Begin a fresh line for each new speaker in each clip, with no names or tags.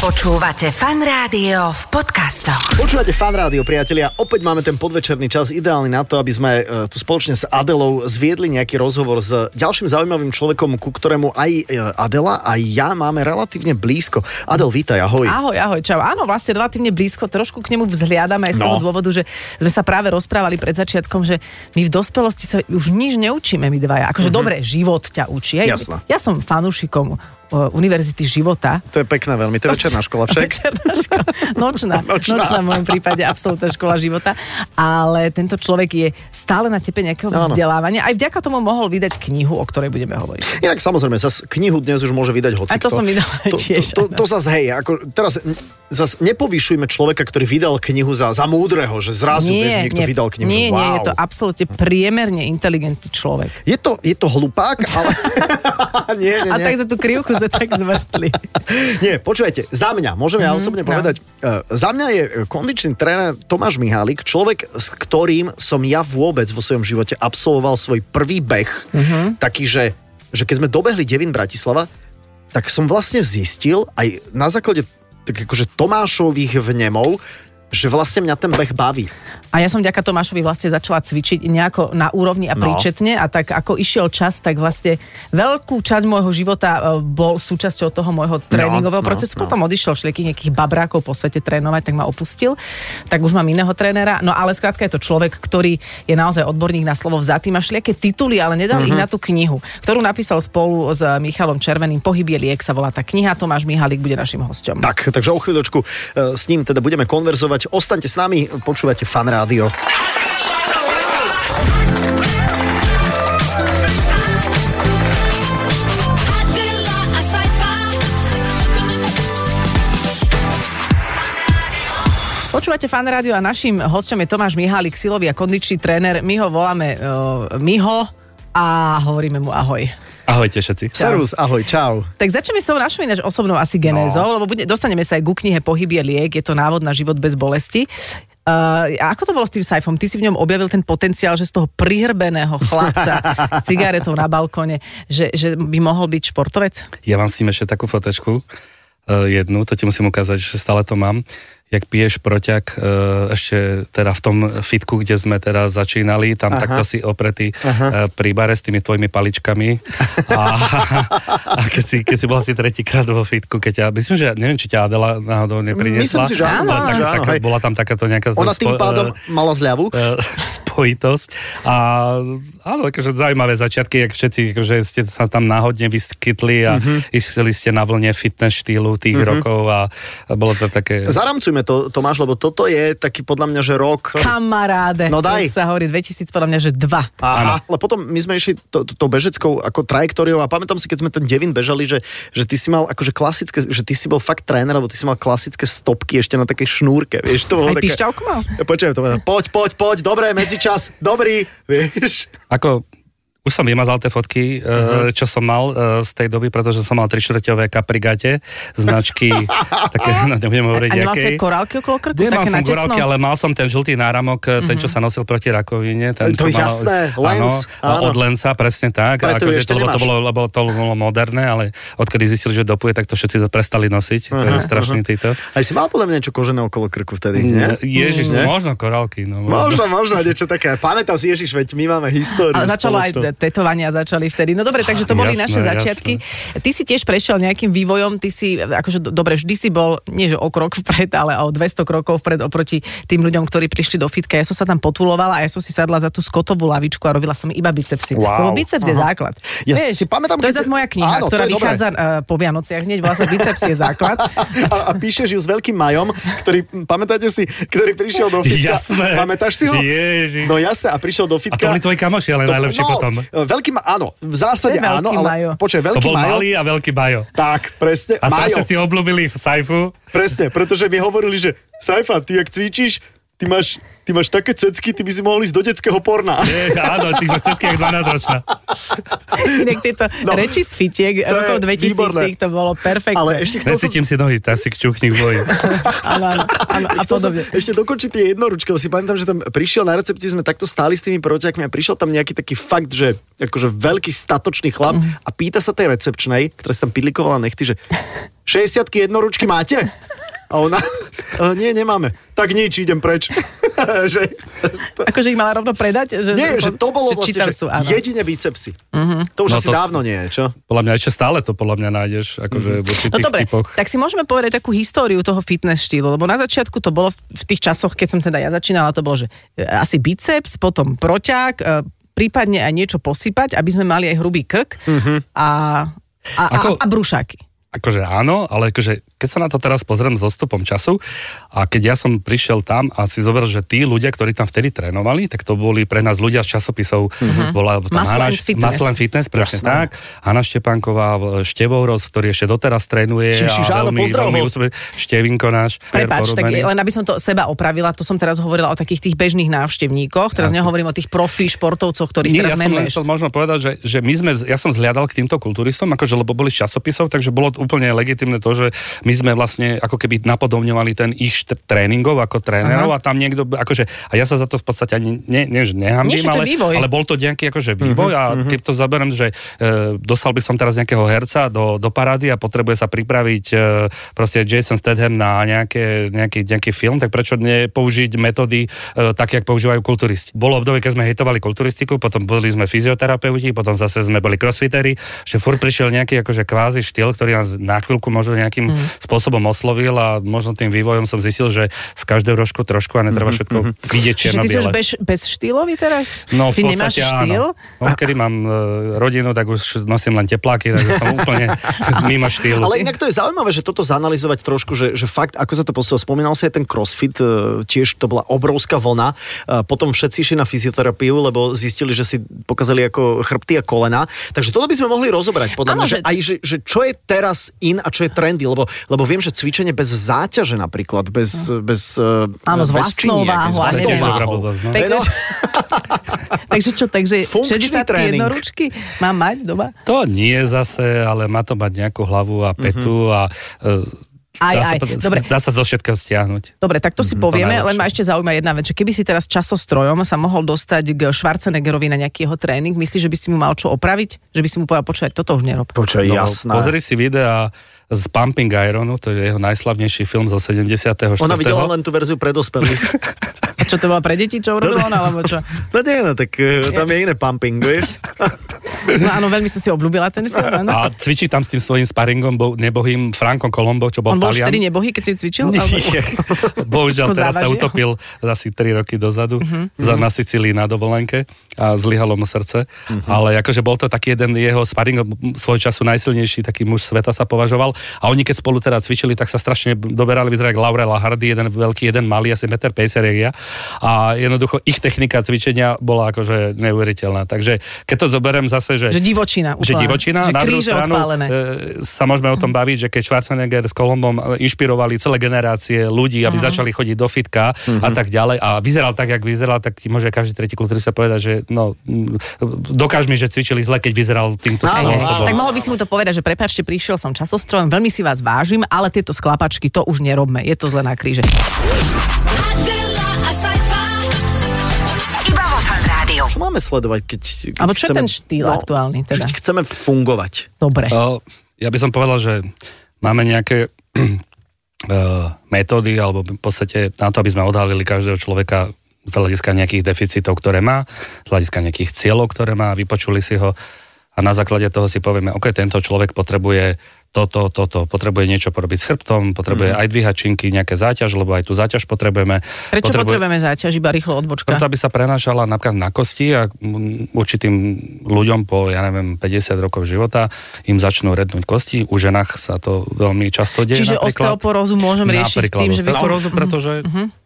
Počúvate fan rádio v podcastoch.
Počúvate fan rádio, priatelia. Opäť máme ten podvečerný čas ideálny na to, aby sme e, tu spoločne s Adelou zviedli nejaký rozhovor s ďalším zaujímavým človekom, ku ktorému aj e, Adela, aj ja máme relatívne blízko. Adel, vítaj, ahoj.
Ahoj, ahoj, čau. Áno, vlastne relatívne blízko, trošku k nemu vzhliadame aj z toho
No.
dôvodu, že sme sa práve rozprávali pred začiatkom, že my v dospelosti sa už nič neučíme, my dvaja. Akože dobre, život ťa učí. hej.
Jasné.
Ja som fanúšikom Univerzity života.
To je pekné veľmi, to je večerná škola však.
Večerná škola. Nočná,
Nočná.
nočná. v mojom prípade absolútna škola života. Ale tento človek je stále na tepe nejakého
Áno.
vzdelávania. Aj vďaka tomu mohol vydať knihu, o ktorej budeme hovoriť.
Inak samozrejme, zas knihu dnes už môže vydať hoci
A to som vydala
to,
tiež,
To, to, to zase, hej, ako, teraz zas nepovyšujme človeka, ktorý vydal knihu za, za múdreho, že zrazu, vieš, niekto vydal knihu,
nie,
že wow.
nie, je to absolútne priemerne inteligentný človek.
Je to, je to hlupák, ale... nie, nie, nie.
A tak za tú krivku sa tak zvrtli.
Nie, počujete, za mňa, môžem ja osobne
no.
povedať, uh, za mňa je kondičný tréner Tomáš Mihálik, človek, s ktorým som ja vôbec vo svojom živote absolvoval svoj prvý beh, taký, že, že keď sme dobehli Devin Bratislava, tak som vlastne zistil aj na základe tak akože Tomášových vnemov, že vlastne mňa ten beh baví.
A ja som vďaka Tomášovi vlastne začala cvičiť nejako na úrovni a
No.
príčetne a tak ako išiel čas, tak vlastne veľkú časť môjho života e, bol súčasťou toho môjho tréningového
no,
procesu.
no.
Potom odišiel všelijakých nejakých babrákov po svete trénovať, tak ma opustil. Tak už mám iného trénera. No ale skrátka je to človek, ktorý je naozaj odborník na slovo vzatý. Má všelijaké tituly, ale nedal
Mhm.
ich na tú knihu, ktorú napísal spolu s Michalom Červeným. Pohyb je liek sa volá tá kniha. Tomáš Mihalík bude našim hosťom.
Tak, takže o chvíľočku e, s ním teda budeme konverzovať. Ostaňte s nami, počúvate Fan Rádio.
Počúvate fan rádio a našim hosťom je Tomáš Mihálik, silový a kondičný tréner. My ho voláme uh, Miho a hovoríme mu ahoj.
Ahojte všetci.
Servus, ahoj, čau.
Tak začneme s tou našou ináč osobnou asi genézou, no. lebo bude, dostaneme sa aj ku knihe Pohyb je liek, je to návod na život bez bolesti. Uh, a ako to bolo s tým Saifom? Ty si v ňom objavil ten potenciál, že z toho prihrbeného chlapca s cigaretou na balkóne, že, že by mohol byť športovec?
Ja vám s ním ešte takú fotečku, uh, jednu, to ti musím ukázať, že stále to mám. Jak piješ proťak, uh, ešte teda v tom fitku, kde sme teraz začínali, tam
Aha.
takto si opretý uh, pri bare s tými tvojimi paličkami. A, a keď, si, keď si bol asi tretíkrát vo fitku, keď ťa, myslím, že neviem, či ťa Adela náhodou nepriniesla.
Myslím si, že áno,
tak,
že áno, hej.
bola tam takáto nejaká...
Ona tým
spo-
pádom mala zľavu.
e, spojitosť. A áno, akože zaujímavé začiatky, jak všetci akože ste sa tam náhodne vyskytli a
Mhm.
mm-hmm. išli ste na vlne fitness štýlu tých mm-hmm. rokov a, a bolo to také...
Zaramcujme to, Tomáš, lebo toto je taký podľa mňa, že rok...
Kamaráde.
No daj.
Sa hovorí 2000, podľa mňa, že dva.
Aha, ale potom my sme išli to, to, to bežeckou ako trajektóriou a pamätám si, keď sme ten Devin bežali, že, že ty si mal akože klasické, že ty si bol fakt tréner, lebo ty si mal klasické stopky ešte na takej šnúrke, vieš, to bolo
Aj
také...
mal?
Ja Počujem, to povedal, poď, poď, poď, dobre, medzičas, dobrý, vieš.
Ako, už som vymazal tie fotky, uh-huh. čo som mal uh, z tej doby, pretože som mal 3 štvrťové kaprigate, značky, také, no nebudem hovoriť,
A nemal si
jakej.
aj korálky okolo krku?
Nemal som
natesno?
gorálky, ale mal som ten žltý náramok, mm-hmm. ten, čo sa nosil proti rakovine. Ten,
To
mal,
jasné, lens, áno.
áno, od lenca, presne tak.
Preto
Akože to, lebo, to bolo, lebo to bolo moderné, ale odkedy zistili, že dopuje, tak to všetci to prestali nosiť. To je strašný týto.
Aj si mal podľa mňa niečo kožené okolo krku vtedy, nie?
Ježiš,
Nie?
možno korálky. No,
Možno, možno niečo také. Pamätám si, Ježiš, veď my máme históriu.
A začalo aj tetovania začali vtedy. No dobre, takže to boli
Jasné,
naše začiatky. Ty si tiež prešiel nejakým vývojom, ty si, akože do- dobre, vždy si bol, nie že o krok vpred, ale o 200 krokov vpred oproti tým ľuďom, ktorí prišli do fitka. Ja som sa tam potulovala a ja som si sadla za tú skotovú lavičku a robila som iba bicepsy.
Wow.
Lebo biceps je
Aha.
základ.
Ja si pamätám,
to je zase moja kniha,
Áno, to
ktorá
je
vychádza uh, po Vianociach hneď, sa Biceps je základ.
A, a píšeš ju s veľkým majom, ktorý, pamätáte si, ktorý prišiel do fitka.
Jasné.
Pamätáš si ho?
Ježiš.
No jasné, a prišiel do
A
fitka.
to boli tvoji kamoši, ale najlepšie
no,
potom.
Veľký ma, áno, v zásade
To
áno, ale
Majo.
počkaj,
To
veľký
bol
Majo.
malý a veľký Bajo.
Tak, presne,
A
Majo.
strašne si obľúbili v Saifu.
Presne, pretože mi hovorili, že Saifa, ty ak cvičíš, ty máš, ty ty máš také cecky, ty by si mohol ísť do detského porna.
Nie, áno, tých máš všetkých 12 ročná.
Inak tieto
No.
reči z fitiek
To je
rokov 2000
výborné.
to bolo perfektné.
Ale ešte chcel som...
Necítim si nohy, tak si čuchník bojí.
Áno, áno, áno, a
Chcel som
podobne.
ešte dokončiť tie jednoručky, si pamätám, že tam prišiel na recepcii, sme takto stáli s tými protiakmi a prišiel tam nejaký taký fakt, že akože veľký statočný chlap
Mhm.
a pýta sa tej recepčnej, ktorá si tam pidlikovala nechty, že 60 jednoručky máte? A ona, "E, nie, nemáme. Tak nič, idem preč. že,
Akože ich mala rovno predať? Že,
nie, že to bolo
že
vlastne, že
sú, áno. Mhm.
jedine bicepsy. To už
No
asi
to-
dávno nie je, čo?
Podľa mňa ešte stále to podľa mňa nájdeš, akože v určitých
No dobre,
typoch.
tak si môžeme povedať takú históriu toho fitness štýlu, lebo na začiatku to bolo v- tých časoch, keď som teda ja začínala, to bolo, že e, asi biceps, potom proťák, e, prípadne aj niečo posypať, aby sme mali aj hrubý krk a, a,
Ako-
a, a brúšaky.
Akože áno, ale akože keď sa na to teraz pozriem s odstupom času a keď ja som prišiel tam a si zoberal, že tí ľudia, ktorí tam vtedy trénovali, tak to boli pre nás ľudia z časopisov, bola tam
Muscle
Hana,
and Fitness.
Muscle and Fitness, presne
Jasné.
tak. Hanna Štepánková, Števouros, ktorý ešte doteraz trénuje
Ježiš,
a veľmi, veľmi úspe- Števinko náš.
Prepač, tak len aby som to seba opravila, to som teraz hovorila o takých tých bežných návštevníkoch, teraz nehovorím o tých profi športovcoch, ktorých
Nie,
teraz
ja som len
menuješ.
možno povedať, že, že my sme, ja som zhliadal k týmto kulturistom, akože lebo boli z časopisov, takže bolo úplne legitimné to, že my sme vlastne ako keby napodobňovali ten ich štr- tréningov ako trénerov a tam niekto, akože, a ja sa za to v podstate ani ne, ne, že nehambím, ale,
vývoj.
ale bol to nejaký akože vývoj a keď to zaberiem, že e, dostal by som teraz nejakého herca do, do parády a potrebuje sa pripraviť e, proste Jason Statham na nejaké, nejaký, nejaký film, tak prečo nepoužiť metódy e, tak, jak používajú kulturisti. Bolo obdobie, keď sme hejtovali kulturistiku, potom boli sme fyzioterapeuti, potom zase sme boli crossfiteri, že furt prišiel nejaký akože kvázi štýl, ktorý nás na chvíľku možno nejakým spôsobom oslovil a možno tým vývojom som zistil, že z každého rožku trošku a netreba všetko vidieť
Čiže ty si už bez, bez štýlový teraz?
No, v
ty
podstate
nemáš
áno.
štýl?
No, kedy mám e, rodinu, tak už nosím len tepláky, takže som úplne mimo štýlu.
Ale inak to je zaujímavé, že toto zanalizovať trošku, že, že fakt, ako sa to posúva, spomínal sa aj ten crossfit, e, tiež to bola obrovská vlna. E, Potom všetci išli na fyzioterapiu, lebo zistili, že si pokazali ako chrbty a kolena. Takže toto by sme mohli rozobrať, podľa
Áno,
mňa, že- aj, že, že čo je teraz in a čo je trendy, lebo, lebo viem, že cvičenie bez záťaže napríklad, bez, bez, e,
Áno, s
bez
vlastnou váhou
vlastnou váhou.
no.
No.
takže čo, takže
Funkčný
60
tréning.
jednoručky mám mať doma?
To nie zase, ale má to mať nejakú hlavu a petu a e,
Aj,
dá,
aj,
sa,
dobre.
dá sa zo všetkého stiahnuť.
Dobre, tak to si
to
povieme,
najlepšie.
len ma ešte zaujíma jedna vec, že keby si teraz časostrojom sa mohol dostať k Schwarzeneggerovi na nejaký jeho tréning, myslíš, že by si mu mal čo opraviť? Že by si mu povedal, počúvať, toto už nerob.
Počkaj,
No,
jasné.
Pozri si videa z Pumping Ironu, to je jeho najslavnejší film zo 74.
Ona videla len tú verziu pre dospelých.
Čo to bola pre deti, čo urobil on, alebo čo?
No nie, no tak e, tam je iné pumping, vieš.
No áno, veľmi som si obľúbila ten film, áno.
A cvičí tam s tým svojím sparingom, bo, nebohým Frankom Colombo, čo bol
On bol
Talian.
vtedy nebohý, keď si cvičil?
Nie,
Alebo...
bohužiaľ teraz sa utopil asi 3 roky dozadu
Mhm,
za, na Sicílii na dovolenke a zlyhalo mu srdce. Ale akože bol to taký jeden jeho sparing svoj času najsilnejší taký muž sveta sa považoval. A oni keď spolu teda cvičili, tak sa strašne doberali, vyzerali ako Laurel a Hardy, jeden veľký, jeden malý, asi 1,50 m ja. A jednoducho ich technika cvičenia bola akože neuveriteľná. Takže keď to zoberiem zase, že
Že divočina
že
úplná.
divočina.
Že
na druhú
kríže
stranu
odpálené.
e, sa môžeme o tom baviť, že keď Schwarzenegger s Kolombom e, inšpirovali celé generácie ľudí, aby začali chodiť do fitka a tak ďalej a vyzeral tak, jak vyzeral, tak ti môže každý tretí kulturista povedať, že no, dokáž mi, že cvičili zle, keď vyzeral týmto
Áno,
spôsobom.
Tak mohol by si mu to povedať, že prepáčte, prišiel som časostrojom, veľmi si vás vážim, ale tieto sklapačky to už nerobme, je to zle na kríže.
Čo máme sledovať, keď, keď
Alebo čo je
chceme,
ten štýl aktuálny teda?
Keď chceme fungovať.
Dobre.
O, ja by som povedal, že máme nejaké e, metódy, alebo v podstate na to, aby sme odhalili každého človeka z hľadiska nejakých deficitov, ktoré má, z hľadiska nejakých cieľov, ktoré má, vypočuli si ho a na základe toho si povieme, OK, tento človek potrebuje toto, toto, potrebuje niečo porobiť s chrbtom, potrebuje aj dvíhačinky, nejaké záťaž, lebo aj tú záťaž potrebujeme.
Prečo potrebujeme záťaž, iba rýchlo odbočka?
Preto, aby sa prenášala napríklad na kosti a mm, určitým ľuďom po, ja neviem, 50 rokov života im začnú rednúť kosti. U ženách sa to veľmi často deje.
Čiže osteoporózu môžem riešiť
Napríklad
tým, že by som...
pretože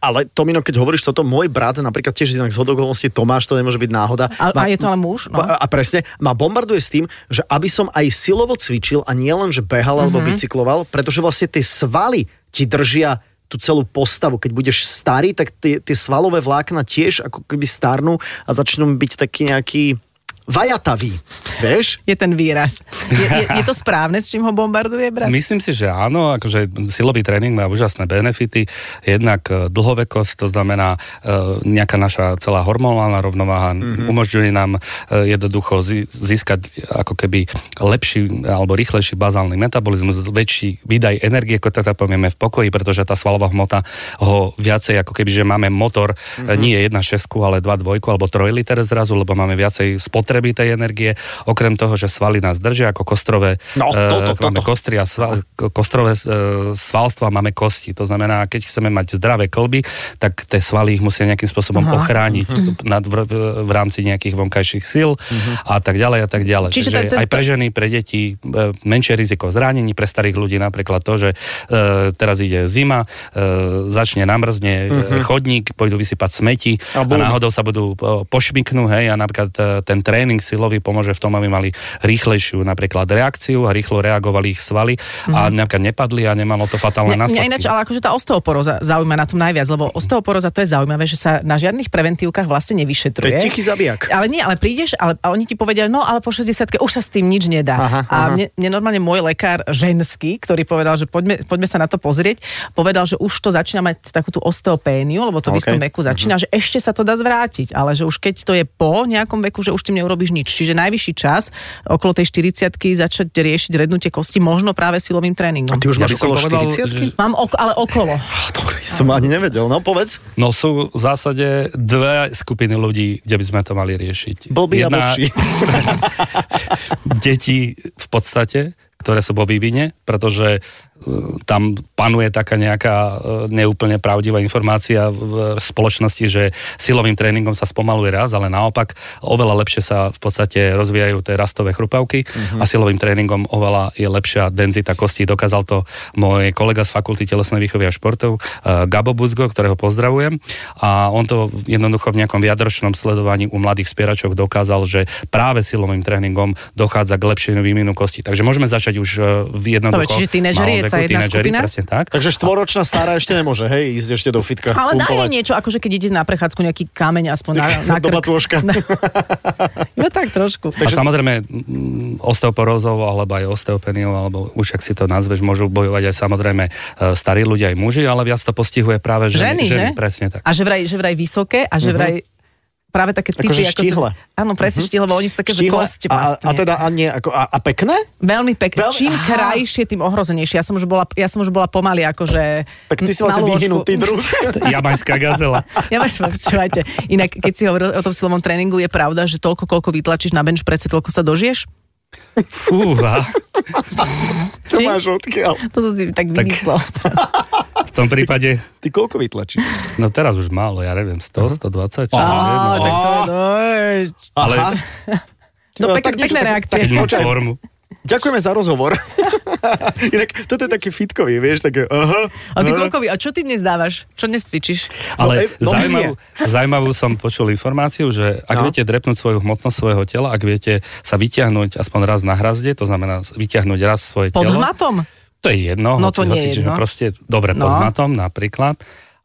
Ale Tomino, keď hovoríš toto, môj brat, napríklad tiež inak z hodokolností Tomáš, to nemôže byť náhoda.
A, a je to ale muž? No.
A, a presne, ma bombarduje s tým, že aby som aj silovo cvičil a nie len, že behal alebo
Mhm.
bicykloval, pretože vlastne tie svaly ti držia tú celú postavu. Keď budeš starý, tak tie, tie svalové vlákna tiež ako keby starnú a začnú byť taký nejaký vajatavý, vieš?
Je ten výraz. Je, je, je to správne, s čím ho bombarduje, brat?
Myslím si, že áno, akože silový tréning má úžasné benefity. Jednak e, dlhovekosť, to znamená e, nejaká naša celá hormonálna rovnováha, mm-hmm. umožňuje nám e, jednoducho získať ako keby lepší alebo rýchlejší bazálny metabolizmus, väčší výdaj energie, ako tak povieme v pokoji, pretože tá svalová hmota ho viacej ako keby, že máme motor mm-hmm. nie 1,6, ale 2,2 alebo 3 liter zrazu, lebo máme viacej spotreby spotreby tej energie, okrem toho, že svaly nás držia ako kostrové,
No, toto,
eh, máme
toto.
kostry a sval, ko- kostrové e, svalstva máme kosti. To znamená, keď chceme mať zdravé klby, tak tie svaly ich musia nejakým spôsobom Aha. ochrániť
Mhm.
nad, v, v rámci nejakých vonkajších síl a tak ďalej a tak ďalej.
Čiže
Čiže
ten-
aj pre ženy, pre deti e, menšie riziko zranení, pre starých ľudí napríklad to, že e, teraz ide zima, e, začne namrzne e, chodník, pôjdu vysypať smeti
A
a, náhodou sa budú pošmiknú, hej, a napríklad ten tréning silový pomôže v tom, aby mali rýchlejšiu napríklad reakciu a rýchlo reagovali ich svaly a napríklad nepadli a nemalo to fatálne
Mňa, mňa
následky.
ináč, ale akože tá osteoporóza zaujíma na tom najviac, lebo osteoporóza to je zaujímavé, že sa na žiadnych preventívkach vlastne
To
nevyšetruje.
je tichý zabijak.
Ale nie, ale prídeš ale, a oni ti povedia, no ale po 60 už sa s tým nič nedá.
Aha,
a
aha.
mne, mne normálne môj lekár ženský, ktorý povedal, že poďme, poďme sa na to pozrieť, povedal, že už to začína mať takú tú osteopéniu, lebo to v
OK.
istom veku začína, že ešte sa to dá zvrátiť, ale že už keď to je po nejakom veku, že už tým neurobíš nič. Čiže najvyšší čas okolo tej 40 začať riešiť rednutie kosti, možno práve silovým tréningom.
A ty už máš okolo
povedal,
40
že-
Mám oko, ale okolo.
Dobre, som ani nevedel. No povedz.
No sú v zásade dve skupiny ľudí, kde by sme to mali riešiť.
Blbý a blbší.
deti v podstate, ktoré sú vo vývine, pretože tam panuje taká nejaká e, neúplne pravdivá informácia v spoločnosti, že silovým tréningom sa spomaluje raz, ale naopak oveľa lepšie sa v podstate rozvíjajú tie rastové chrupavky a silovým tréningom oveľa je lepšia denzita kostí. Dokázal to môj kolega z fakulty telesnej výchovy a športov, e, Gabo Buzgo, ktorého pozdravujem. A on to jednoducho v nejakom viadročnom sledovaní u mladých spieračov dokázal, že práve silovým tréningom dochádza k lepšiemu výmenu kostí. Takže môžeme začať už e, v jednoducho
Dobre, čiže tínežeri je
veku,
jedna skupina?
Presne tak.
Takže štvoročná Sara ešte nemôže, hej, ísť ešte do fitka.
Ale dá jej niečo, akože keď ide na prechádzku nejaký kameň aspoň na, na
Do
krk.
batôžka.
No tak trošku.
A samozrejme osteoporózou alebo aj osteopeniou, alebo už ak si to nazveš, môžu bojovať aj samozrejme e, starí ľudia aj muži, ale viac to postihuje práve
Ženy,
ženy.
že?
Presne tak.
A že vraj, že vraj vysoké a že vraj práve také typy.
Akože
ako
štíhle.
Sú, áno, presne uh-huh. štíhle, lebo oni sú také, že
Štíhle
kosti
a, a, teda a, nie, ako, a, a pekné?
Veľmi pekné.
Veľmi-
Čím
Aha.
krajšie, tým ohrozenejšie. Ja som už bola, ja som už bola pomaly akože...
Tak ty si vlastne vyhnutý druh.
Jamajská gazela.
Ja máš počúvajte. Inak, keď si hovoril o tom silovom tréningu, je pravda, že toľko, koľko vytlačíš na bench presse, toľko sa dožiješ?
Fúha.
To máš odkiaľ.
To som si tak vymyslel.
V tom prípade,
Ty koľko vytlačíš?
no teraz už málo, ja neviem, 100, 120, či
Á,
jedno.
tak to je... No,
Ale
no,
No,
pek,
tak
pekné reakcie.
Počkaj.
formu.
Ďakujeme za rozhovor. Inak toto je taký fitkový, vieš, také aha.
A ty
aha.
koľko, a čo ty dnes dávaš? Čo dnes cvičíš?
Ale
No, e, no
zaujímavú, zaujímavú som počul informáciu, že ak
No.
viete drepnúť svoju hmotnosť svojho tela, ak viete sa vyťahnuť aspoň raz na hrazde, to znamená vyťahnuť raz svoje
Pod
telo.
hmatom?
To je jedno.
No to nie je
čiže
jedno.
Proste dobre
No.
pod hmatom napríklad.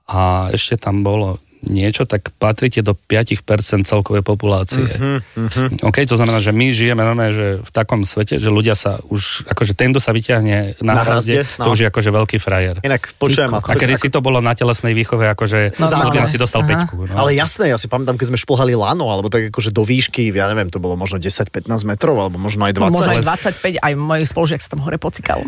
A ešte tam bolo niečo, tak patríte do 5% celkovej populácie.
Mhm,
OK, to znamená, že my žijeme normálne, že v takom svete, že ľudia sa už, akože ten, kto sa vyťahne na,
Na
hrazde,
hrazde,
to
no.
už je akože veľký frajer.
Inak, počujem ma.
A kedy si to bolo na telesnej výchove, akože
Normálne.
ľudia si dostal
Aha.
peťku. No.
Ale jasné, ja si pamätám, keď sme šplhali lano, alebo tak akože do výšky, ja neviem, to bolo možno 10-15 metrov, alebo možno aj 20.
Možno aj 25, aj môj spolužiak sa tam hore pocikal.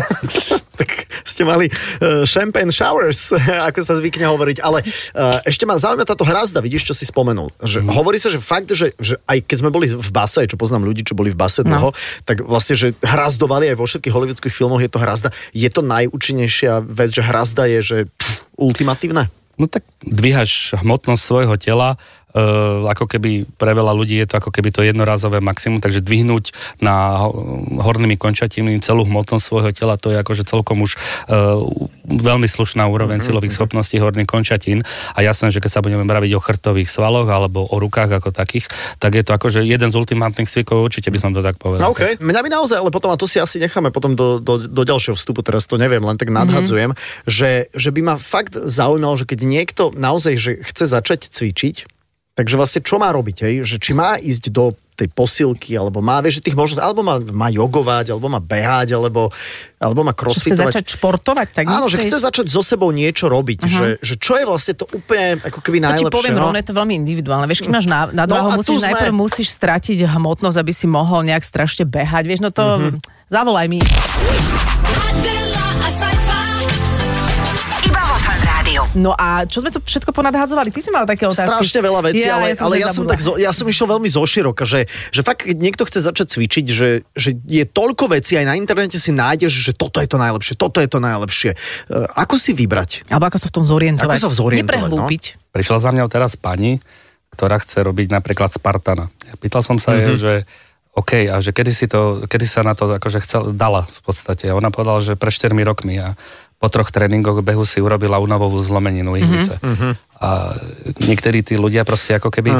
tak ste mali uh, champagne showers, ako sa zvykne hovoriť. Ale uh, ešte ma zaujíma táto hrazda, vidíš, čo si spomenul. Že
Mhm.
Hovorí sa, že fakt, že, že aj keď sme boli v base, čo poznám ľudí, čo boli v base dlho, tak vlastne, že hrazdovali aj vo všetkých hollywoodských filmoch je to hrazda. Je to najúčinnejšia vec, že hrazda je, že pff, ultimatívne?
No tak dvíhaš hmotnosť svojho tela Uh, ako keby pre veľa ľudí je to ako keby to jednorazové maximum, takže dvihnúť na ho- hornými končatinami celú hmotnosť svojho tela, to je akože celkom už uh, veľmi slušná úroveň mm-hmm. silových schopností horných končatín a jasné, že keď sa budeme baviť o chrtových svaloch alebo o rukách ako takých, tak je to akože jeden z ultimátnych cvikov, určite by som to tak povedal.
OK. Mňa by naozaj, ale potom, a to si asi necháme potom do, do, do ďalšieho vstupu, teraz to neviem, len tak nadhadzujem, mm-hmm. že, že by ma fakt zaujímalo, že keď niekto naozaj že chce začať cvičiť, takže vlastne čo má robiť, hej? že či má ísť do tej posilky, alebo má, vieš, že tých možností, alebo má, má jogovať, alebo má behať, alebo, alebo má
Chce
crossfitovať.
začať športovať, tak
Áno, že chce začať so sebou niečo robiť, uh-huh. že, že čo je vlastne to úplne ako keby
To ti
najlepšie.
poviem
no?
rovno, je to veľmi individuálne. Vieš, keď máš na, na
No
no, musíš
sme.
najprv musíš stratiť hmotnosť, aby si mohol nejak strašne behať. Vieš, no to
Mhm.
zavolaj mi.
Adela,
No a čo sme to všetko ponadhádzovali? Ty si mal také otázky.
Strašne veľa vecí,
Ja,
ale,
ja som
ale ja, som tak, zo- ja som išiel veľmi zoširoka, že, že fakt, keď niekto chce začať cvičiť, že, že je toľko vecí, aj na internete si nájdeš, že toto je to najlepšie, toto je to najlepšie. E, ako si vybrať?
Alebo ako sa v tom zorientovať.
Ako sa zorientovať,
Neprehlúpiť.
Prišla za mňou teraz pani, ktorá chce robiť napríklad Spartana. Ja pýtal som sa mm-hmm. jej, že OK, a že kedy, si to, kedy sa na to akože chcel, dala v podstate. A ona povedala, že pre 4 rokmi a po troch tréningoch behu si urobila únavovú zlomeninu ihlice. Mm-hmm. A niektorí tí ľudia proste ako keby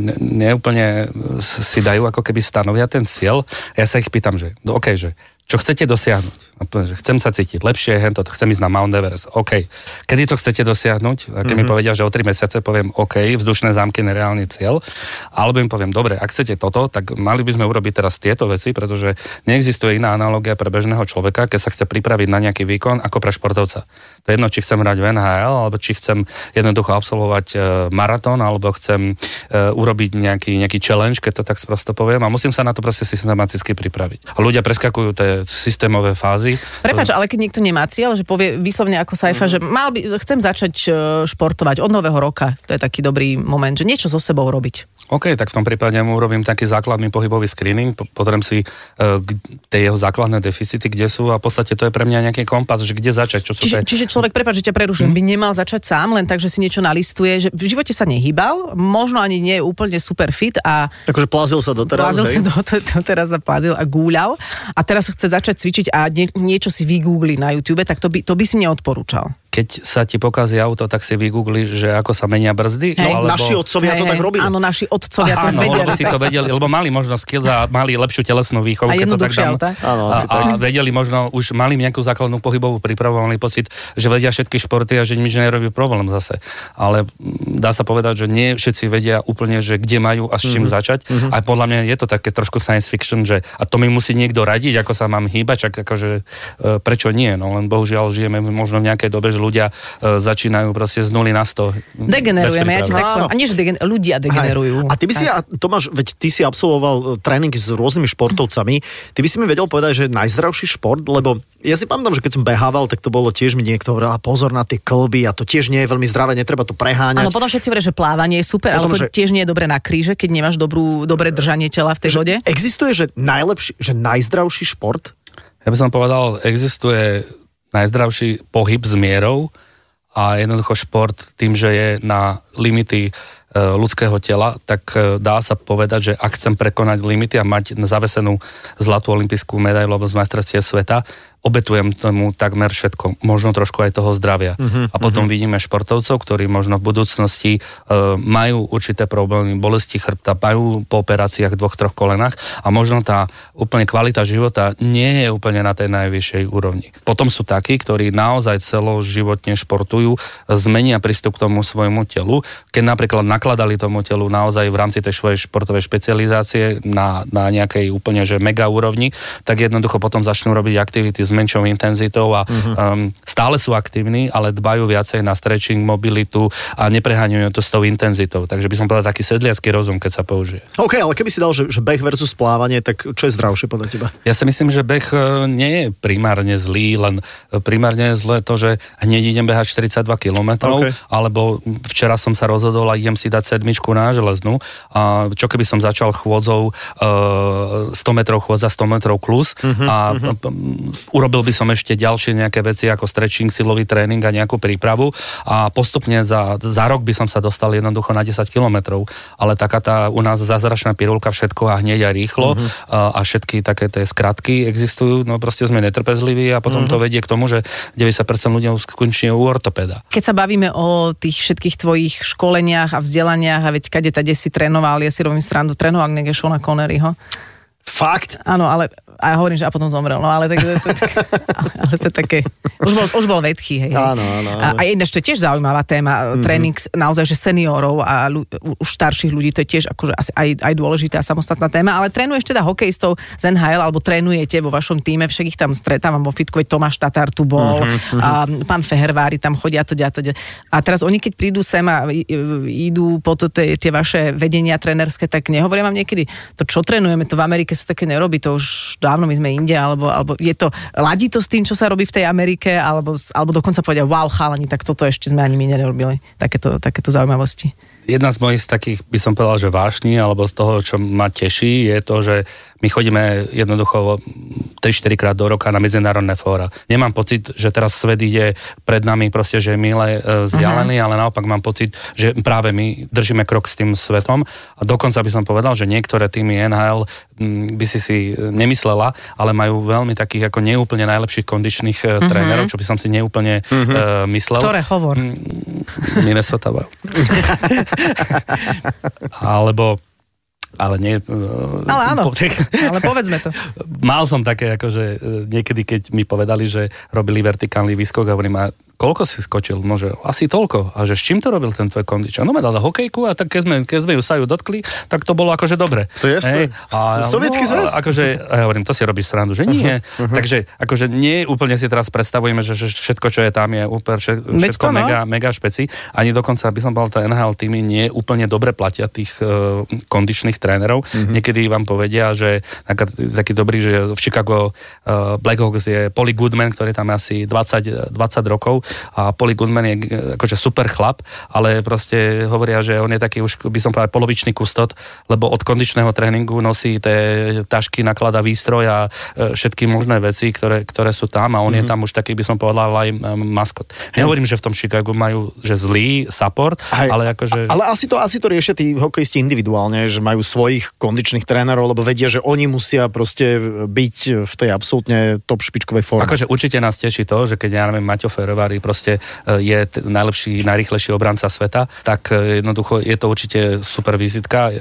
ne, neúplne si dajú ako keby stanovia ten cieľ. Ja sa ich pýtam, že no OK, že čo chcete dosiahnuť? Že chcem sa cítiť lepšie, hento, chcem ísť na Mount Everest. OK. Kedy to chcete dosiahnuť? Keď mm-hmm. mi povedia, že o 3 mesiace, poviem OK, vzdušné zámky, nereálny cieľ. Alebo im poviem, dobre, ak chcete toto, tak mali by sme urobiť teraz tieto veci, pretože neexistuje iná analogia pre bežného človeka, keď sa chce pripraviť na nejaký výkon ako pre športovca. To je jedno, či chcem hrať v NHL, alebo či chcem jednoducho absolvovať e, maratón, alebo chcem e, urobiť nejaký, nejaký challenge, keď to tak sprosto poviem. A musím sa na to proste systematicky pripraviť. A ľudia preskakujú tie systémové fázy.
Prepač, ale keď niekto nemá cieľ, že povie vyslovne ako Saifa,
Mhm.
že mal by, chcem začať e, športovať od nového roka, to je taký dobrý moment, že niečo so sebou robiť.
OK, tak v tom prípade mu urobím taký základný pohybový screening, po- pozriem si uh, tie jeho základné deficity, kde sú a v podstate to je pre mňa nejaký kompas, že kde začať, čo sú
Čiže,
tie...
čiže človek, prepáč, že ťa prerušujem, by nemal začať sám, len tak, že si niečo nalistuje, že v živote sa nehýbal, možno ani nie je úplne super fit a
Akože plazil sa doteraz,
plázil sa
hej?
do, to, to, teraz sa plázil a gúľal a teraz chce začať cvičiť a nie, niečo si vygoogli na YouTube, tak to by, to by si neodporúčal.
Keď sa ti pokazí auto, tak si vygoogli, že ako sa menia brzdy.
Hej.
No, naši otcovia to
Hej,
tak robili.
Áno, naši otcovia to
Áno,
vedeli.
lebo si to vedeli, lebo mali možno skills a mali lepšiu telesnú výchovu.
A
keď to tak
jednoduchšie
dám.
auta.
Áno,
a, a vedeli možno, už mali nejakú základnú pohybovú prípravu, mali pocit, že vedia všetky športy a že nič nerobí problém zase. Ale mm, dá sa povedať, že nie všetci vedia úplne, že kde majú a s čím mm-hmm. začať. Mm-hmm. A podľa mňa je to také trošku science fiction, že a to mi musí niekto radiť, ako sa mám hýbať, čak akože e, prečo nie, no len bohužiaľ žijeme možno v nejakej dobe, že ľudia e, začínajú proste z nuly na 100.
Degenerujeme, ja ti tak poviem. A nie, že degen- ľudia degenerujú.
Hej. A ty by si, a Tomáš, veď ty si absolvoval e, tréning s rôznymi športovcami, ty by si mi vedel povedať, že najzdravší šport, lebo ja si pamätám, že keď som behával, tak to bolo tiež mi niekto hovoril, "A pozor na tie klby a to tiež nie je veľmi zdravé, netreba to preháňať.
Áno, potom všetci hovoria, že plávanie je super,
Potom,
ale to
že-
tiež nie je dobré na kríže, keď nemáš dobrú, dobré držanie tela v tej
že
vode.
Existuje, že najlepší, že najzdravší šport?
Ja by som povedal, existuje najzdravší pohyb s mierou a jednoducho šport tým, že je na limity e, ľudského tela, tak e, dá sa povedať, že ak chcem prekonať limity a mať zavesenú zlatú olimpijskú medailu alebo z majstrovstiev sveta, obetujem tomu takmer všetko, možno trošku aj toho zdravia. Uh-huh, a potom uh-huh. vidíme športovcov, ktorí možno v budúcnosti uh, majú určité problémy, bolesti chrbta, majú po operáciách dvoch, troch kolenách a možno tá úplne kvalita života nie je úplne na tej najvyššej úrovni. Potom sú takí, ktorí naozaj celoživotne športujú, zmenia prístup k tomu svojmu telu, keď napríklad nakladali tomu telu naozaj v rámci tej svojej športovej špecializácie na, na nejakej úplne že mega úrovni, tak jednoducho potom začnú robiť aktivity s menšou intenzitou a uh-huh. um, stále sú aktívni, ale dbajú viacej na stretching, mobilitu a nepreháňujú to s tou intenzitou. Takže by som povedal taký sedliacký rozum, keď sa použije.
OK, ale keby si dal, že, že beh versus plávanie, tak čo je zdravšie podľa teba?
Ja si myslím, že beh e, nie je primárne zlý, len e, primárne je zlé to, že hneď idem behať 42 km,
OK.
alebo včera som sa rozhodol a idem si dať sedmičku na železnú. A čo keby som začal chôdzou e, 100 metrov chôdza, 100 metrov klus
Mhm,
a p- urobil by som ešte ďalšie nejaké veci ako stretching, silový tréning a nejakú prípravu a postupne za, za rok by som sa dostal jednoducho na 10 kilometrov. Ale taká tá u nás zázračná pirulka všetko a hneď a rýchlo
Mhm.
a, a všetky také tie skratky existujú, no proste sme netrpezliví a potom
Mhm.
to vedie k tomu, že 90% ľudí skončí u ortopeda.
Keď sa bavíme o tých všetkých tvojich školeniach a vzdelaniach a veď kade tade si trénoval, ja si robím srandu, trénoval niekde Shona Conneryho.
Fakt?
Áno, ale a ja hovorím, že a potom zomrel, no ale, tak, to, to, ale, to je také, už bol, už bol vedchý, hej.
Áno, áno, áno.
A, a ináč to je tiež zaujímavá téma, mm-hmm. tréning naozaj, že seniorov a ľu, už starších ľudí, to je tiež akože asi aj, aj dôležitá samostatná téma, ale trénuješ teda hokejistov z NHL, alebo trénujete vo vašom týme, však ich tam stretávam vo fitku, veď Tomáš Tatár tu bol, mm-hmm. a pán Fehervári tam chodia, to a A teraz oni, keď prídu sem a i- idú po tie, tie vaše vedenia trénerské, tak nehovoria vám niekedy, to čo trénujeme, to v Amerike sa také nerobí, to už dávno my sme inde, alebo, alebo je to, ladí to s tým, čo sa robí v tej Amerike, alebo, alebo dokonca povedia, wow, chalani, tak toto ešte sme ani my nerobili, takéto, takéto zaujímavosti.
Jedna z mojich z takých, by som povedal, že vášni, alebo z toho, čo ma teší, je to, že my chodíme jednoducho 3-4 krát do roka na medzinárodné fóra. Nemám pocit, že teraz svet ide pred nami proste, že je milé e, vzdialený, ale naopak mám pocit, že práve my držíme krok s tým svetom a dokonca by som povedal, že niektoré týmy NHL by si si nemyslela, ale majú veľmi takých ako neúplne najlepších kondičných uh trénerov, čo by som si neúplne uh, myslel.
Ktoré hovor?
Minnesota Wild. Alebo ale nie...
Ale áno,
po-
ale povedzme to.
Mal som také, akože e, niekedy, keď mi povedali, že robili vertikálny výskok hovorím, a koľko si skočil? No, že asi toľko. A že s čím to robil ten tvoj kondič? No, ma dal hokejku a tak keď sme, keď sme ju sa ju dotkli, tak to bolo akože dobre.
To je.
A,
Sovietský zväz?
a Akože, ja hovorím, to si robíš srandu, že nie. Uh-huh, Takže akože nie úplne si teraz predstavujeme, že, že všetko, čo je tam, je úplne všetko
to, no.
mega, mega špeci. Ani dokonca by som povedal, tá NHL týmy nie úplne dobre platia tých uh, kondičných trénerov. Uh-huh. Niekedy vám povedia, že taká, taký dobrý, že v Chicago uh, Blackhawks je Polly Goodman, ktorý tam je asi 20, 20 rokov a Polly Goodman je eh, akože super chlap, ale proste hovoria, že on je taký už, by som povedal, polovičný kustot, lebo od kondičného tréningu nosí tie tašky, naklada výstroj a e, všetky možné veci, ktoré, ktoré sú tam a on mm-hmm. je tam už taký, by som povedal, aj e, maskot. Nehovorím, že v tom Chicagu majú že zlý support,
Hej,
ale akože...
Ale asi to, asi to riešia tí hokejisti individuálne, že majú svojich kondičných trénerov, lebo vedia, že oni musia proste byť v tej absolútne top špičkovej forme.
Akože určite nás teší to, že keď ja neviem, Maťo Ferrovári proste e, je t- najlepší, najrychlejší obranca sveta, tak e, jednoducho je to určite super vizitka e,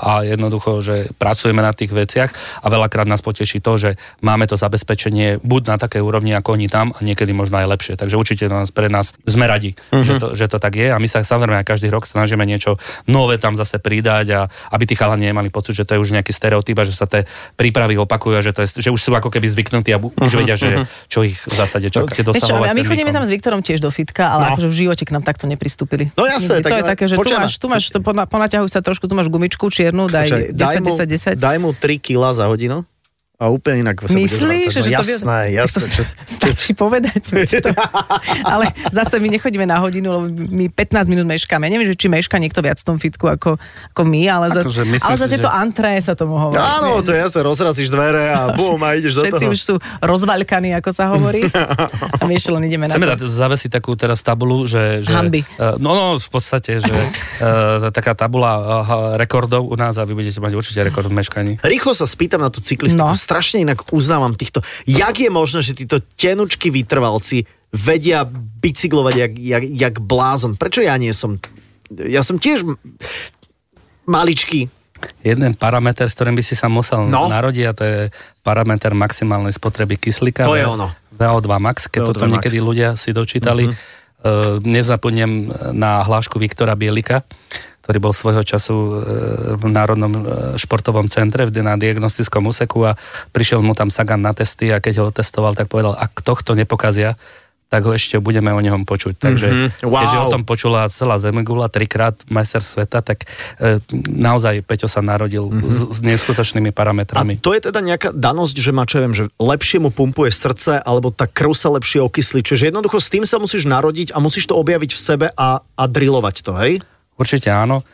a jednoducho, že pracujeme na tých veciach a veľakrát nás poteší to, že máme to zabezpečenie buď na takej úrovni, ako oni tam a niekedy možno aj lepšie. Takže určite nás, pre nás sme radi, uh-huh. že, to, že to tak je a my sa samozrejme aj každý rok snažíme niečo nové tam zase pridať a aby tí chalani nemali pocit, že to je už nejaký stereotyp a že sa tie prípravy opakujú a že, to je, že už sú ako keby zvyknutí a bu- už vedia, že čo ich v zásade čaká.
Čo, a my chodíme
výkon.
tam s Viktorom tiež do fitka, ale
No.
akože v živote k nám takto nepristúpili.
No jasné, tak
to je také, že tu
počujem,
máš, tu máš, to pona- ponaťahuj sa trošku, tu máš gumičku čiernu, daj
Počkaj,
10,
mu,
10, 10.
daj mu 3 kila za hodinu a úplne inak sa
Myslíš, že, že
no,
to vie-
jasné, jasné.
to stačí povedať. to. Ale zase my nechodíme na hodinu, lebo my 15 minút meškáme. Neviem, že či meška niekto viac v tom fitku ako, ako my, ale zase,
myslím
ale
si,
zase
že-
to antré sa tomu hovorí.
Áno, to je jasné, rozrazíš dvere a bum, a ideš do
Všetci
toho.
už sú rozvaľkaní, ako sa hovorí. A my ešte len ideme na
Chceme
to.
dať, zavesiť takú teraz tabulu, že... že
Hanby.
Uh, no, no, v podstate, že uh, taká tabula uh, rekordov u nás a vy budete mať určite rekord v meškaní.
Rýchlo sa spýtam na tú cyklistiku.
No.
Strašne inak uznávam týchto. Jak je možné, že títo tenučky vytrvalci vedia bicyklovať jak, jak, jak blázon? Prečo ja nie som? Ja som tiež maličký.
Jeden parameter, s ktorým by si sa musel
No.
narodiť a to je parameter maximálnej spotreby kyslíka.
To je ono.
VO2 max, keď
VO2
toto
max.
niekedy ľudia si dočítali. Uh, nezapomnem na hlášku Viktora Bielika, ktorý bol svojho času e, v Národnom e, športovom centre na diagnostickom úseku a prišiel mu tam Sagan na testy a keď ho otestoval, tak povedal, ak tohto nepokazia, tak ho ešte budeme o ňom počuť. Takže
Mhm. Wow.
keďže o tom počula celá Zemegula trikrát majster sveta, tak e, naozaj Peťo sa narodil
Mhm.
s, s neskutočnými
A
parametrami.
to je teda nejaká danosť, že má, čo ja viem, že lepšie mu pumpuje srdce, alebo tá krv sa lepšie okyslí. Čiže jednoducho s tým sa musíš narodiť a musíš to objaviť v sebe a, a drilovať to, hej?
Určite áno.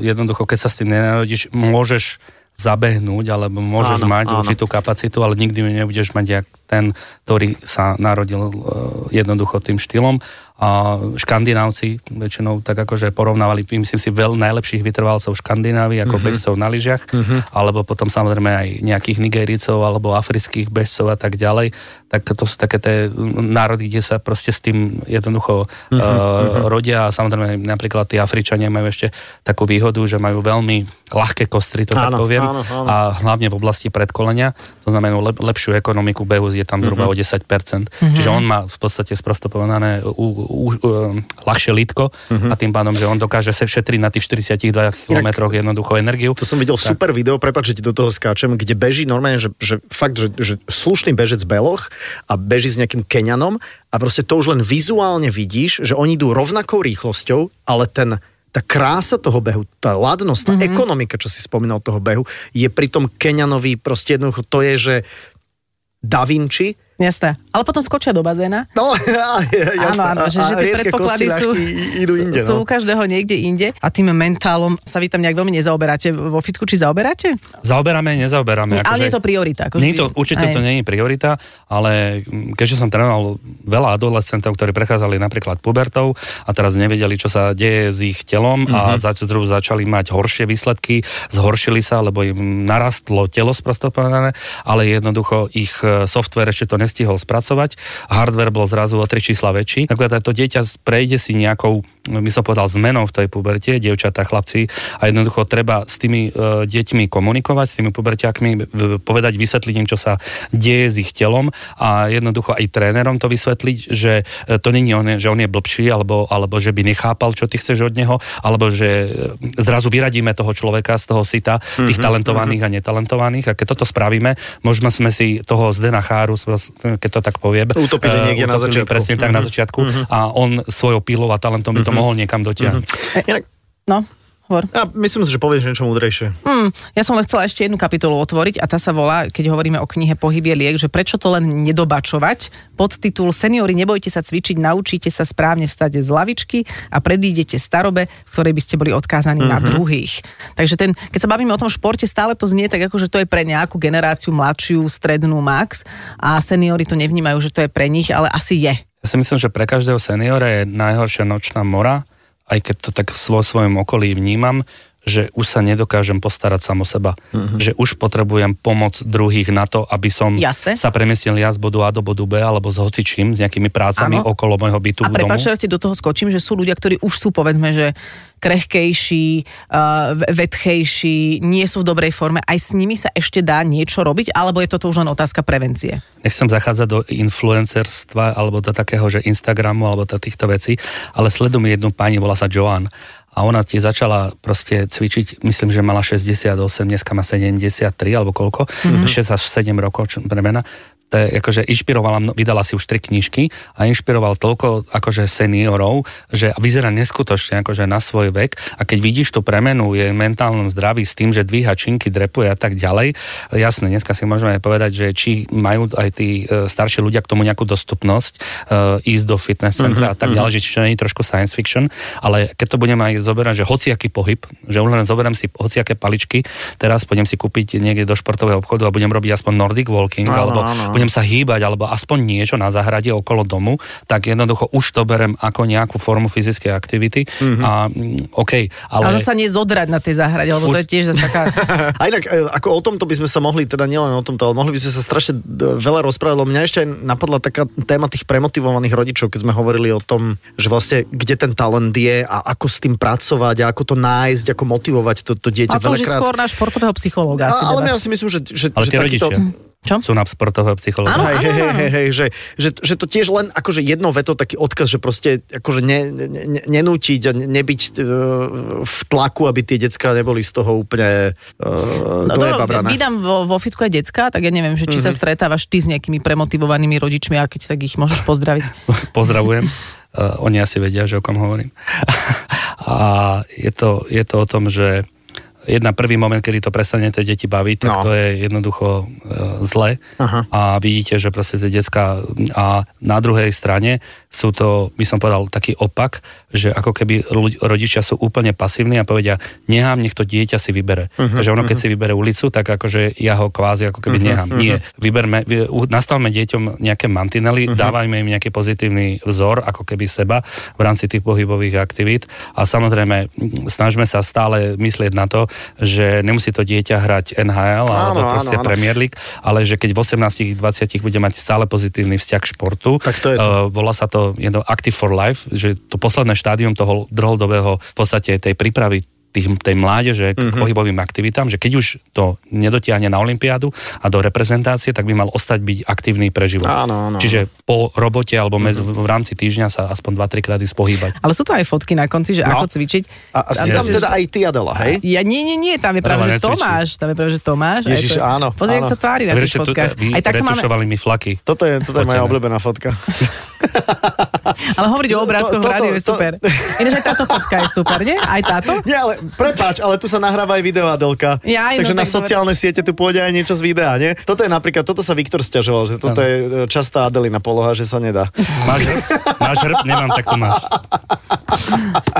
jednoducho, keď sa s tým nenarodíš, môžeš zabehnúť, alebo môžeš
Áno,
mať
áno.
určitú kapacitu, ale nikdy nebudeš mať jak ten, ktorý sa narodil e, jednoducho tým štýlom. A škandinávci väčšinou tak akože porovnávali, myslím si, veľ najlepších vytrvalcov Škandinávii ako mm-hmm. bežcov na lyžiach, mm-hmm. alebo potom samozrejme aj nejakých Nigericov alebo afrických bežcov a tak ďalej. Tak to sú také tie národy, kde sa proste s tým jednoducho mm-hmm. uh, rodia a samozrejme napríklad tí Afričania majú ešte takú výhodu, že majú veľmi ľahké kostry, to tak
Áno,
poviem,
áno, áno.
a hlavne v oblasti predkolenia, to znamená lep, lepšiu ekonomiku behu je tam zhruba o 10%. Čiže on má v podstate sprosto povedané u, u, u, ľahšie lítko a tým pádom, že on dokáže sa šetriť na tých 42 km jednoducho energiu.
To som videl tak. super video, prepáč, že ti do toho skáčem, kde beží normálne, že, že fakt, že, že slušný bežec beloch a beží s nejakým Keňanom a proste to už len vizuálne vidíš, že oni idú rovnakou rýchlosťou, ale ten tá krása toho behu, tá ladnosť, tá mm-hmm. ekonomika, čo si spomínal toho behu, je pri tom Keňanovi proste jednoducho, to je, že Da Vinci,
Jasné. Ale potom skočia do bazéna.
No, jasné.
Áno, áno, že, že tie predpoklady sú,
idú inde,
sú
no.
u každého niekde inde a tým mentálom sa vy tam nejak veľmi nezaoberáte. Vo fitku či zaoberáte?
Zaoberáme, nezaoberáme.
ale nie je to priorita. Akože
Nie to, určite
Hej.
to nie je priorita, ale keďže som trénoval veľa adolescentov, ktorí prechádzali napríklad pubertou a teraz nevedeli, čo sa deje s ich telom a zač, zrazu začali mať horšie výsledky, zhoršili sa, lebo im narastlo telo sprostopované, ale jednoducho ich e, software ešte to nestihol spracovať. Hardware bol zrazu o tri čísla väčší. Napríklad to dieťa prejde si nejakou, by som povedal, zmenou v tej puberte, dievčatá, chlapci, a jednoducho treba s tými e, deťmi komunikovať, s tými puberťákmi, povedať, vysvetliť im, čo sa deje s ich telom a jednoducho aj trénerom to vysvetliť, že e, to není on, že on je blbší, alebo, alebo že by nechápal, čo ty chceš od neho, alebo že e, zrazu vyradíme toho človeka z toho sita, tých talentovaných a netalentovaných. A keď toto spravíme, možno sme si toho Zdena Cháru, keď to tak poviem,
Utopili
e,
niekde na
utopili
začiatku.
Presne tak na
Mhm.
začiatku a on svojou pílou a talentom by to mohol niekam dotiahnuť.
Inak,
No, hovor.
ja myslím si, že povieš niečo múdrejšie.
Hmm, ja som len chcela ešte jednu kapitolu otvoriť a tá sa volá, keď hovoríme o knihe Pohybie liek, že prečo to len nedobačovať. Podtitul Seniori, nebojte sa cvičiť, naučíte sa správne vstať z lavičky a predídete starobe, v ktorej by ste boli odkázaní mm-hmm. na druhých. Takže ten, keď sa bavíme o tom športe, stále to znie tak, ako že to je pre nejakú generáciu mladšiu, strednú max a seniori to nevnímajú, že to je pre nich, ale asi je.
Ja si myslím, že pre každého seniora je najhoršia nočná mora, aj keď to tak vo svojom okolí vnímam, že už sa nedokážem postarať sám o seba. Uh-huh. Že už potrebujem pomoc druhých na to, aby som
Jasné.
sa premiestnil ja z bodu A do bodu B, alebo s hocičím, s nejakými prácami
Áno.
okolo môjho bytu
A prepáč, že do toho skočím, že sú ľudia, ktorí už sú, povedzme, že krehkejší, uh, vetchejší, nie sú v dobrej forme. Aj s nimi sa ešte dá niečo robiť, alebo je toto už len otázka prevencie?
Nechcem zachádzať do influencerstva alebo do takého, že Instagramu alebo do týchto vecí, ale sledujem jednu pani, volá sa Joan a ona tie začala proste cvičiť, myslím, že mala 68, dneska má 73 alebo koľko, mm-hmm. 6 až 7 rokov, čo premena. To je, akože inšpirovala, vydala si už tri knižky a inšpiroval toľko akože seniorov, že vyzerá neskutočne akože na svoj vek. A keď vidíš tú premenu je mentálnom zdraví s tým, že dvíha činky, drepuje a tak ďalej, jasné, dneska si môžeme aj povedať, že či majú aj tí e, starší ľudia k tomu nejakú dostupnosť e, ísť do fitness centra mm-hmm, a tak ďalej, že či to nie je trošku science fiction, ale keď to budeme aj zoberať, že hociaký pohyb, že len zoberiem si hociaké paličky, teraz pôjdem si kúpiť niekde do športového obchodu a budem robiť aspoň Nordic walking,
Áno,
alebo
áno.
Budem sa hýbať, alebo aspoň niečo na záhrade okolo domu, tak jednoducho už to berem ako nejakú formu fyzickej aktivity
Mhm.
a mm, OK, ale...
Ale zase nie zodrať na tej záhrade, lebo to je tiež zase taká...
A inak, e, ako o tomto by sme sa mohli, teda nielen o tomto, ale mohli by sme sa strašne veľa rozprávať, lebo mňa ešte aj napadla taká téma tých premotivovaných rodičov, keď sme hovorili o tom, že vlastne kde ten talent je a ako s tým pracovať a ako to nájsť, ako motivovať to, to dieťa.
A to už skôr na športového psychológa.
ale ja si myslím, že, že,
Ale
že
tie
takýto-
rodičia
Čo?
sú na sportového psychologa.
Áno,
Hej, hej, hej, hej, hej, že, že, že to tiež len akože jedno veto, taký odkaz, že proste akože ne, ne, ne, nenútiť a ne- nebyť uh, v tlaku, aby tie decka neboli z toho úplne uh,
No dobro, vydám vo, vo fitku aj decka, tak ja neviem, že či sa stretávaš ty s nejakými premotivovanými rodičmi a keď tak ich môžeš pozdraviť.
Pozdravujem. Uh, oni asi vedia, že o kom hovorím. a je to, je to o tom, že jedna prvý moment, kedy to prestane tie deti baviť, tak
No.
to je jednoducho e, zle.
Aha.
A vidíte, že proste tie decka a na druhej strane sú to, by som povedal, taký opak, že ako keby ľudí- rodičia sú úplne pasívni a povedia, nechám, nech to dieťa si vybere. Uh-huh, že ono, keď si vybere ulicu, tak akože ja ho kvázi ako keby uh-huh, nechám. Nie, vyberme, vy- u- nastavme deťom nejaké mantinely, uh-huh. dávajme im nejaký pozitívny vzor, ako keby seba v rámci tých pohybových aktivít a samozrejme snažme sa stále myslieť na to, že nemusí to dieťa hrať NHL alebo
Áno,
proste
áno.
Premier League, ale že keď v 18-20 bude mať stále pozitívny vzťah k športu,
Tak to je to.
Uh, volá sa to je to Active for Life, že to posledné štádium toho dlhodobého v podstate tej prípravy tých, tej mládeže k
Mhm.
mm-hmm. pohybovým aktivitám, že keď už to nedotiahne na Olympiádu a do reprezentácie, tak by mal ostať byť aktívny pre život.
Áno, áno.
Čiže po robote alebo mez, v v rámci týždňa sa aspoň 2-3 krát ísť pohybať.
Ale sú to aj fotky na konci, že
No.
ako cvičiť.
A, a si tam
že-
teda aj ty, Adela, hej?
Ja, nie, nie, nie, tam je práve, že. Tomáš. Tam je práve, že Tomáš.
Ježiš,
to,
áno,
Pozri, jak
áno.
sa tvári na tých fotkách. Aj tak sa máme,
mi flaky.
Toto je, toto je moja obľúbená fotka.
ale hovoriť o
To-
obrázkoch v rádiu je
to-
super. Ináč aj táto fotka je super, nie? Aj táto?
Nie, ale prepáč, ale tu sa nahráva aj video, Adelka.
Jaj, no
Takže na
tak
sociálne siete tu pôjde aj niečo z videa, nie? Toto je napríklad, toto sa Viktor stiažoval, že toto je e, častá Adelina poloha, že sa nedá.
Máš, máš hrb? Nemám, tak to máš.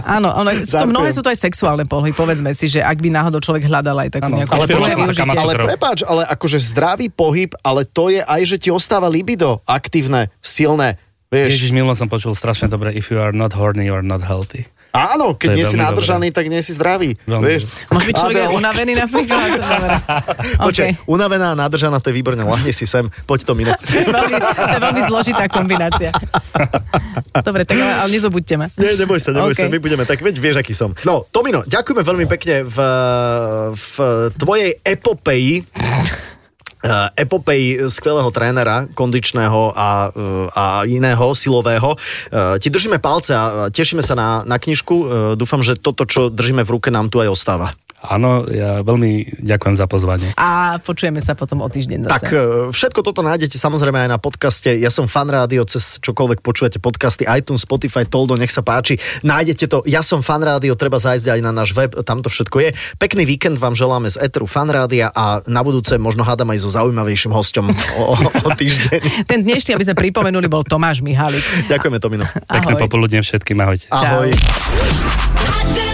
Áno, ono, sú to, mnohé sú to aj sexuálne polohy, povedzme si, že ak by náhodou človek hľadal aj takú
Áno,
nejakú
ale počujem
Ale prepáč, ale akože zdravý pohyb, ale to je aj, že ti ostáva libido aktívne, silné. Vieš,
Ježiš, milo som počul strašne dobre. If you are not horny, you are not healthy.
áno, keď nie si nádržaný, tak nie si zdravý.
Veľmi
vieš.
Môže byť človek unavený napríklad.
Počkaj,
Okay.
unavená a nádržaná, to je výborné, lahni si sem, poď to minúť.
To je veľmi, to je veľmi zložitá kombinácia. Dobre, tak ale, ale nezobudte ma.
Nie, neboj sa, neboj
OK.
sa, my budeme tak, veď vieš, aký som. No, Tomino, ďakujeme veľmi pekne v, v tvojej epopeji uh, epopeji skvelého trénera, kondičného a, uh, a iného, silového. Uh, ti držíme palce a tešíme sa na, na knižku. Dúfam, že toto, čo držíme v ruke, nám tu aj ostáva.
Áno, ja veľmi ďakujem za pozvanie.
A počujeme sa potom o týždeň zase.
Tak e, všetko toto nájdete samozrejme aj na podcaste. Ja som fan rádio, cez čokoľvek počujete podcasty, iTunes, Spotify, Toldo, nech sa páči. Nájdete to. Ja som fan rádio, treba zájsť aj na náš web, tam to všetko je. Pekný víkend vám želáme z Eteru fan rádia a na budúce možno hádam aj so zaujímavejším hosťom o, o, týždeň.
Ten dnešný, aby sme pripomenuli, bol Tomáš Mihálik.
Ďakujeme, Tomino.
Pekné popoludne všetkým, ahojte.
Ahoj.
Adela,